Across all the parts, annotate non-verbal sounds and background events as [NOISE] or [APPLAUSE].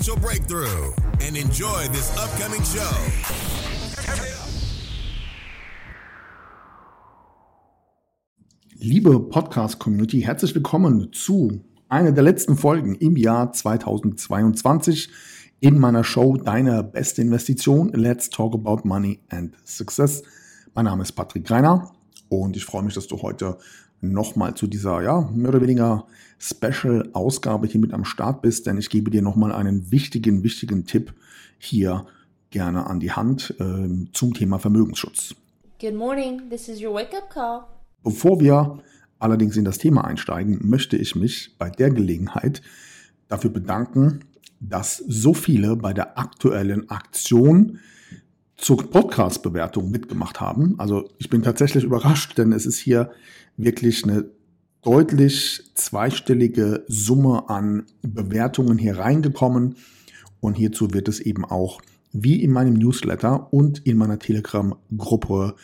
breakthrough and enjoy this upcoming show. Liebe Podcast-Community, herzlich willkommen zu einer der letzten Folgen im Jahr 2022 in meiner Show Deine beste Investition. Let's talk about money and success. Mein Name ist Patrick Greiner und ich freue mich, dass du heute nochmal zu dieser, ja, mehr oder weniger Special-Ausgabe hier mit am Start bist, denn ich gebe dir nochmal einen wichtigen, wichtigen Tipp hier gerne an die Hand äh, zum Thema Vermögensschutz. Good morning, this is your wake-up call. Bevor wir allerdings in das Thema einsteigen, möchte ich mich bei der Gelegenheit dafür bedanken, dass so viele bei der aktuellen Aktion zur Podcast-Bewertung mitgemacht haben. Also ich bin tatsächlich überrascht, denn es ist hier wirklich eine deutlich zweistellige Summe an Bewertungen hier reingekommen. Und hierzu wird es eben auch wie in meinem Newsletter und in meiner Telegram-Gruppe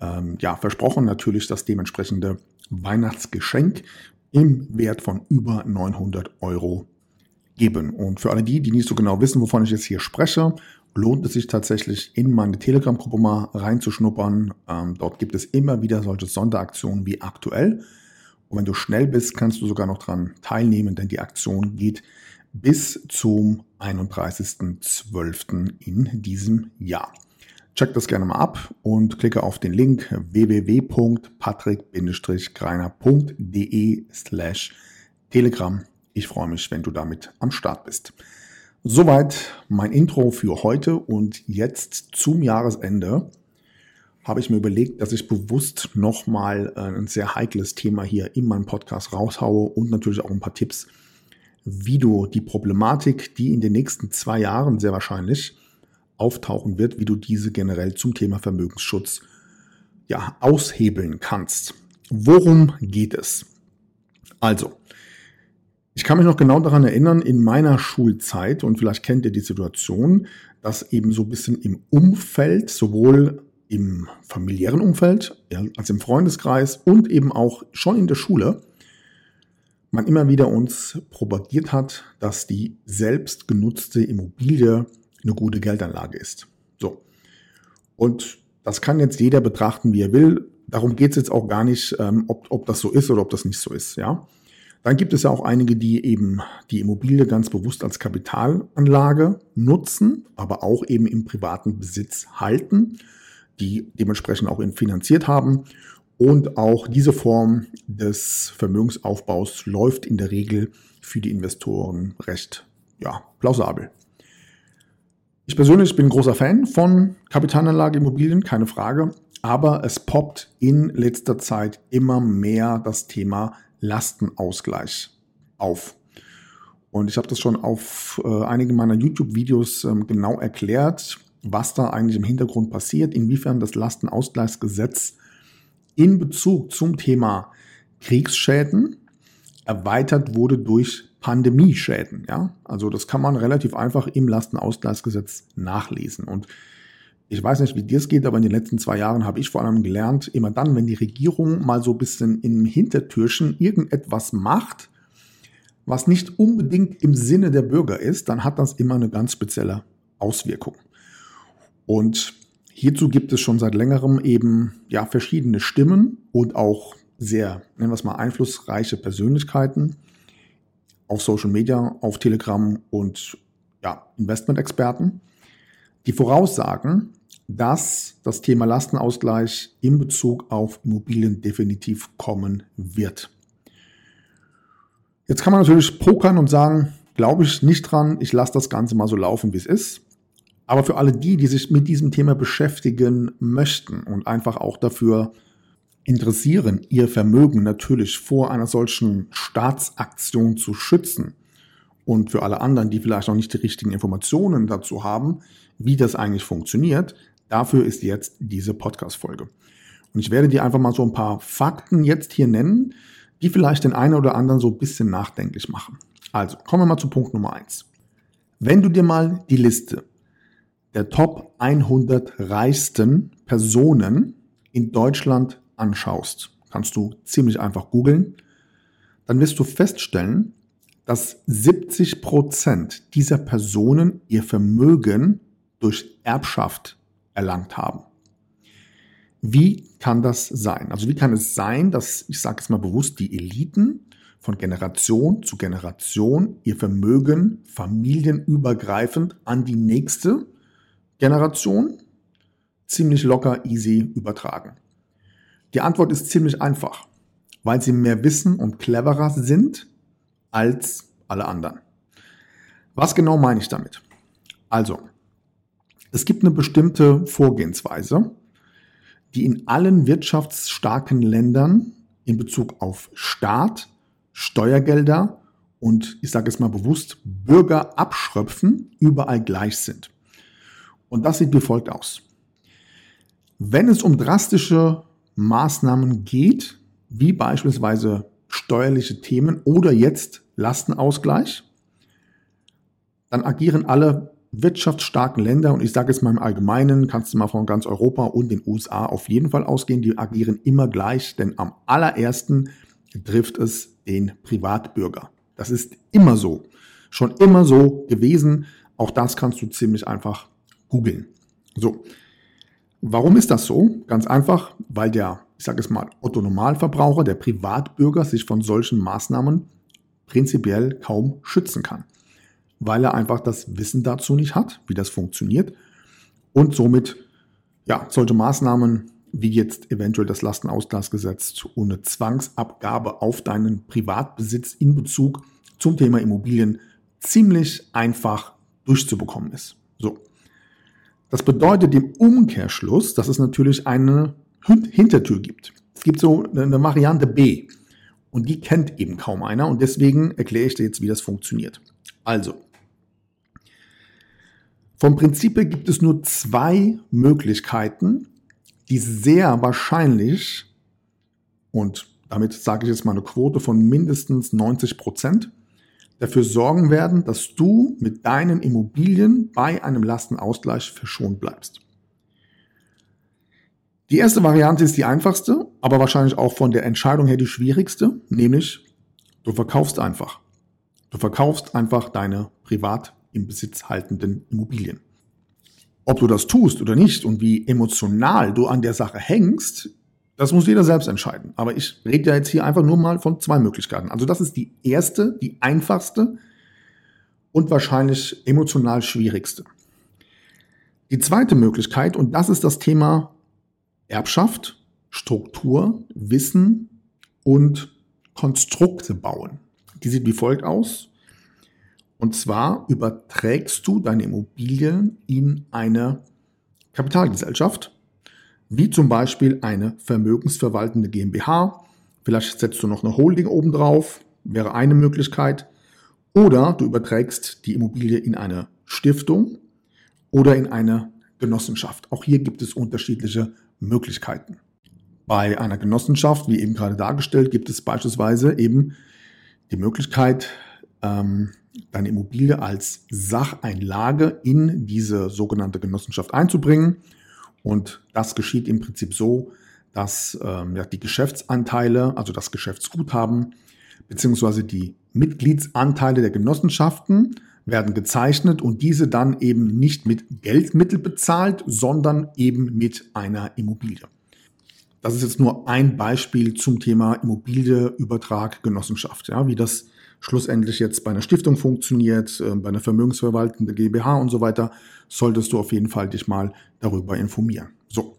ähm, ja, versprochen, natürlich das dementsprechende Weihnachtsgeschenk im Wert von über 900 Euro geben. Und für alle die, die nicht so genau wissen, wovon ich jetzt hier spreche, lohnt es sich tatsächlich in meine Telegram-Gruppe mal reinzuschnuppern. Ähm, dort gibt es immer wieder solche Sonderaktionen wie aktuell. Und wenn du schnell bist, kannst du sogar noch dran teilnehmen, denn die Aktion geht bis zum 31.12. in diesem Jahr. Check das gerne mal ab und klicke auf den Link www.patrick-greiner.de slash Telegram. Ich freue mich, wenn du damit am Start bist. Soweit mein Intro für heute und jetzt zum Jahresende habe ich mir überlegt, dass ich bewusst nochmal äh, ein sehr heikles Thema hier in meinem Podcast raushaue und natürlich auch ein paar Tipps, wie du die Problematik, die in den nächsten zwei Jahren sehr wahrscheinlich auftauchen wird, wie du diese generell zum Thema Vermögensschutz ja, aushebeln kannst. Worum geht es? Also, ich kann mich noch genau daran erinnern, in meiner Schulzeit, und vielleicht kennt ihr die Situation, dass eben so ein bisschen im Umfeld, sowohl im familiären Umfeld ja, als im Freundeskreis und eben auch schon in der Schule, man immer wieder uns propagiert hat, dass die selbst genutzte Immobilie eine gute Geldanlage ist. So. Und das kann jetzt jeder betrachten, wie er will. Darum geht es jetzt auch gar nicht, ähm, ob, ob das so ist oder ob das nicht so ist. Ja. Dann gibt es ja auch einige, die eben die Immobilie ganz bewusst als Kapitalanlage nutzen, aber auch eben im privaten Besitz halten, die dementsprechend auch finanziert haben. Und auch diese Form des Vermögensaufbaus läuft in der Regel für die Investoren recht ja, plausibel. Ich persönlich bin großer Fan von Kapitalanlage Immobilien, keine Frage. Aber es poppt in letzter Zeit immer mehr das Thema Lastenausgleich auf. Und ich habe das schon auf äh, einigen meiner YouTube-Videos ähm, genau erklärt, was da eigentlich im Hintergrund passiert, inwiefern das Lastenausgleichsgesetz in Bezug zum Thema Kriegsschäden erweitert wurde durch Pandemieschäden. Ja? Also das kann man relativ einfach im Lastenausgleichsgesetz nachlesen. Und ich weiß nicht, wie dir es geht, aber in den letzten zwei Jahren habe ich vor allem gelernt, immer dann, wenn die Regierung mal so ein bisschen im Hintertürchen irgendetwas macht, was nicht unbedingt im Sinne der Bürger ist, dann hat das immer eine ganz spezielle Auswirkung. Und hierzu gibt es schon seit längerem eben ja verschiedene Stimmen und auch sehr, nennen wir es mal, einflussreiche Persönlichkeiten, auf Social Media, auf Telegram und ja, Investment-Experten, die voraussagen, dass das Thema Lastenausgleich in Bezug auf Immobilien definitiv kommen wird. Jetzt kann man natürlich pokern und sagen, glaube ich nicht dran, ich lasse das Ganze mal so laufen, wie es ist. Aber für alle die, die sich mit diesem Thema beschäftigen möchten und einfach auch dafür interessieren, ihr Vermögen natürlich vor einer solchen Staatsaktion zu schützen und für alle anderen, die vielleicht noch nicht die richtigen Informationen dazu haben, wie das eigentlich funktioniert, dafür ist jetzt diese Podcast-Folge. Und ich werde dir einfach mal so ein paar Fakten jetzt hier nennen, die vielleicht den einen oder anderen so ein bisschen nachdenklich machen. Also, kommen wir mal zu Punkt Nummer eins. Wenn du dir mal die Liste der Top 100 reichsten Personen in Deutschland anschaust, kannst du ziemlich einfach googeln, dann wirst du feststellen, dass 70 Prozent dieser Personen ihr Vermögen durch Erbschaft erlangt haben. Wie kann das sein? Also wie kann es sein, dass, ich sage es mal bewusst, die Eliten von Generation zu Generation ihr Vermögen familienübergreifend an die nächste Generation ziemlich locker, easy übertragen? Die Antwort ist ziemlich einfach, weil sie mehr wissen und cleverer sind als alle anderen. Was genau meine ich damit? Also, es gibt eine bestimmte Vorgehensweise, die in allen wirtschaftsstarken Ländern in Bezug auf Staat, Steuergelder und ich sage es mal bewusst, Bürger abschröpfen, überall gleich sind. Und das sieht wie folgt aus. Wenn es um drastische Maßnahmen geht, wie beispielsweise steuerliche Themen oder jetzt Lastenausgleich, dann agieren alle wirtschaftsstarken Länder, und ich sage es mal im Allgemeinen, kannst du mal von ganz Europa und den USA auf jeden Fall ausgehen, die agieren immer gleich, denn am allerersten trifft es den Privatbürger. Das ist immer so. Schon immer so gewesen. Auch das kannst du ziemlich einfach googeln. So. Warum ist das so? Ganz einfach, weil der, ich sage es mal, Otto Normalverbraucher, der Privatbürger sich von solchen Maßnahmen prinzipiell kaum schützen kann weil er einfach das Wissen dazu nicht hat, wie das funktioniert und somit ja, solche Maßnahmen wie jetzt eventuell das Lastenausgleichsgesetz ohne Zwangsabgabe auf deinen Privatbesitz in Bezug zum Thema Immobilien ziemlich einfach durchzubekommen ist. So. Das bedeutet im Umkehrschluss, dass es natürlich eine Hintertür gibt. Es gibt so eine Variante B und die kennt eben kaum einer und deswegen erkläre ich dir jetzt, wie das funktioniert. Also, vom Prinzip her gibt es nur zwei Möglichkeiten, die sehr wahrscheinlich, und damit sage ich jetzt mal eine Quote von mindestens 90 Prozent, dafür sorgen werden, dass du mit deinen Immobilien bei einem Lastenausgleich verschont bleibst. Die erste Variante ist die einfachste, aber wahrscheinlich auch von der Entscheidung her die schwierigste, nämlich du verkaufst einfach. Du verkaufst einfach deine privat im Besitz haltenden Immobilien. Ob du das tust oder nicht und wie emotional du an der Sache hängst, das muss jeder selbst entscheiden. Aber ich rede ja jetzt hier einfach nur mal von zwei Möglichkeiten. Also das ist die erste, die einfachste und wahrscheinlich emotional schwierigste. Die zweite Möglichkeit, und das ist das Thema Erbschaft, Struktur, Wissen und Konstrukte bauen. Die sieht wie folgt aus. Und zwar überträgst du deine Immobilien in eine Kapitalgesellschaft, wie zum Beispiel eine vermögensverwaltende GmbH. Vielleicht setzt du noch eine Holding obendrauf, wäre eine Möglichkeit. Oder du überträgst die Immobilie in eine Stiftung oder in eine Genossenschaft. Auch hier gibt es unterschiedliche Möglichkeiten. Bei einer Genossenschaft, wie eben gerade dargestellt, gibt es beispielsweise eben die Möglichkeit, ähm, deine Immobilie als Sacheinlage in diese sogenannte Genossenschaft einzubringen. Und das geschieht im Prinzip so, dass ähm, die Geschäftsanteile, also das Geschäftsguthaben, beziehungsweise die Mitgliedsanteile der Genossenschaften werden gezeichnet und diese dann eben nicht mit Geldmittel bezahlt, sondern eben mit einer Immobilie. Das ist jetzt nur ein Beispiel zum Thema Immobilie, Übertrag, Genossenschaft, ja, wie das schlussendlich jetzt bei einer Stiftung funktioniert, äh, bei einer vermögensverwaltenden GmbH und so weiter, solltest du auf jeden Fall dich mal darüber informieren. So.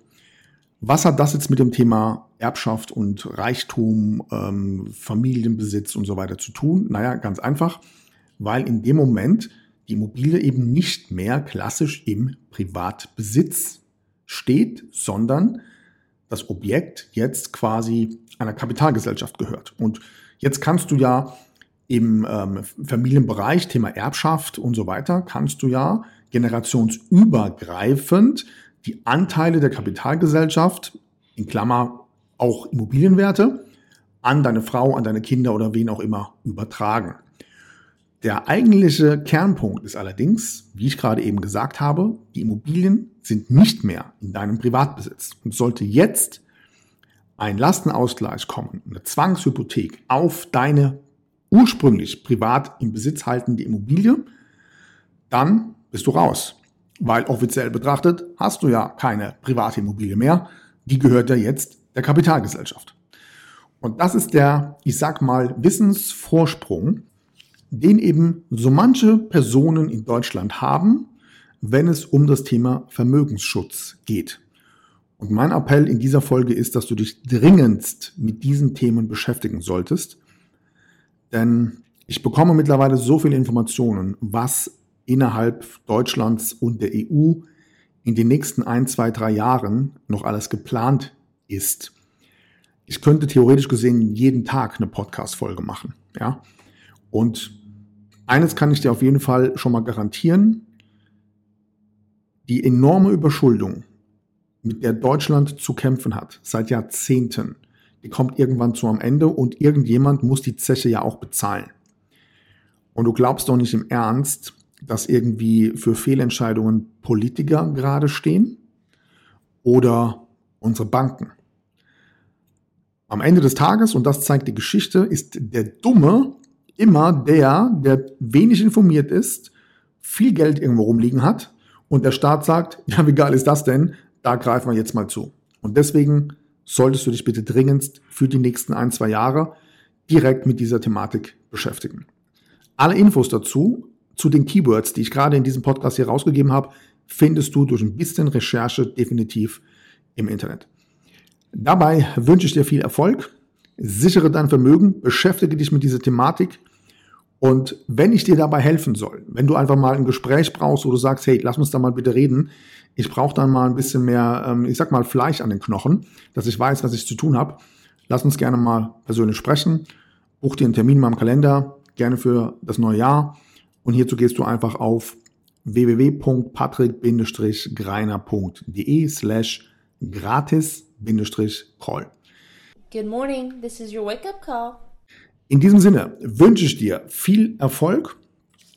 Was hat das jetzt mit dem Thema Erbschaft und Reichtum, ähm, Familienbesitz und so weiter zu tun? Naja, ganz einfach, weil in dem Moment die Immobilie eben nicht mehr klassisch im Privatbesitz steht, sondern das Objekt jetzt quasi einer Kapitalgesellschaft gehört. Und jetzt kannst du ja im ähm, Familienbereich, Thema Erbschaft und so weiter, kannst du ja generationsübergreifend die Anteile der Kapitalgesellschaft, in Klammer auch Immobilienwerte, an deine Frau, an deine Kinder oder wen auch immer übertragen. Der eigentliche Kernpunkt ist allerdings, wie ich gerade eben gesagt habe, die Immobilien sind nicht mehr in deinem Privatbesitz. Und sollte jetzt ein Lastenausgleich kommen, eine Zwangshypothek auf deine ursprünglich privat im Besitz haltende Immobilie, dann bist du raus. Weil offiziell betrachtet hast du ja keine private Immobilie mehr. Die gehört ja jetzt der Kapitalgesellschaft. Und das ist der, ich sag mal, Wissensvorsprung, den eben so manche Personen in Deutschland haben, wenn es um das Thema Vermögensschutz geht. Und mein Appell in dieser Folge ist, dass du dich dringendst mit diesen Themen beschäftigen solltest. Denn ich bekomme mittlerweile so viele Informationen, was innerhalb Deutschlands und der EU in den nächsten ein, zwei, drei Jahren noch alles geplant ist. Ich könnte theoretisch gesehen jeden Tag eine Podcast-Folge machen, ja. Und eines kann ich dir auf jeden Fall schon mal garantieren. Die enorme Überschuldung, mit der Deutschland zu kämpfen hat, seit Jahrzehnten, die kommt irgendwann zu am Ende und irgendjemand muss die Zeche ja auch bezahlen. Und du glaubst doch nicht im Ernst, dass irgendwie für Fehlentscheidungen Politiker gerade stehen oder unsere Banken. Am Ende des Tages, und das zeigt die Geschichte, ist der Dumme immer der, der wenig informiert ist, viel Geld irgendwo rumliegen hat und der Staat sagt, [LAUGHS] ja, wie geil ist das denn? Da greifen wir jetzt mal zu. Und deswegen solltest du dich bitte dringendst für die nächsten ein, zwei Jahre direkt mit dieser Thematik beschäftigen. Alle Infos dazu, zu den Keywords, die ich gerade in diesem Podcast hier rausgegeben habe, findest du durch ein bisschen Recherche definitiv im Internet. Dabei wünsche ich dir viel Erfolg sichere dein Vermögen, beschäftige dich mit dieser Thematik. Und wenn ich dir dabei helfen soll, wenn du einfach mal ein Gespräch brauchst, wo du sagst, hey, lass uns da mal bitte reden, ich brauche dann mal ein bisschen mehr, ähm, ich sag mal, Fleisch an den Knochen, dass ich weiß, was ich zu tun habe, lass uns gerne mal persönlich sprechen. Buch dir einen Termin mal im Kalender, gerne für das neue Jahr. Und hierzu gehst du einfach auf www.patrick-greiner.de slash gratis-call. Good morning, this is your wake up call. In diesem Sinne wünsche ich dir viel Erfolg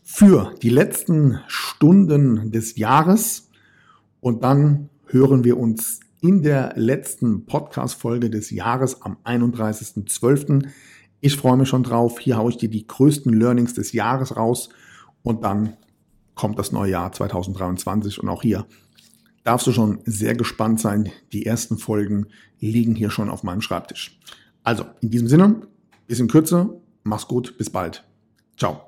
für die letzten Stunden des Jahres und dann hören wir uns in der letzten Podcast-Folge des Jahres am 31.12. Ich freue mich schon drauf. Hier haue ich dir die größten Learnings des Jahres raus und dann kommt das neue Jahr 2023 und auch hier darfst du schon sehr gespannt sein. Die ersten Folgen liegen hier schon auf meinem Schreibtisch. Also, in diesem Sinne, bisschen kürzer, mach's gut, bis bald. Ciao.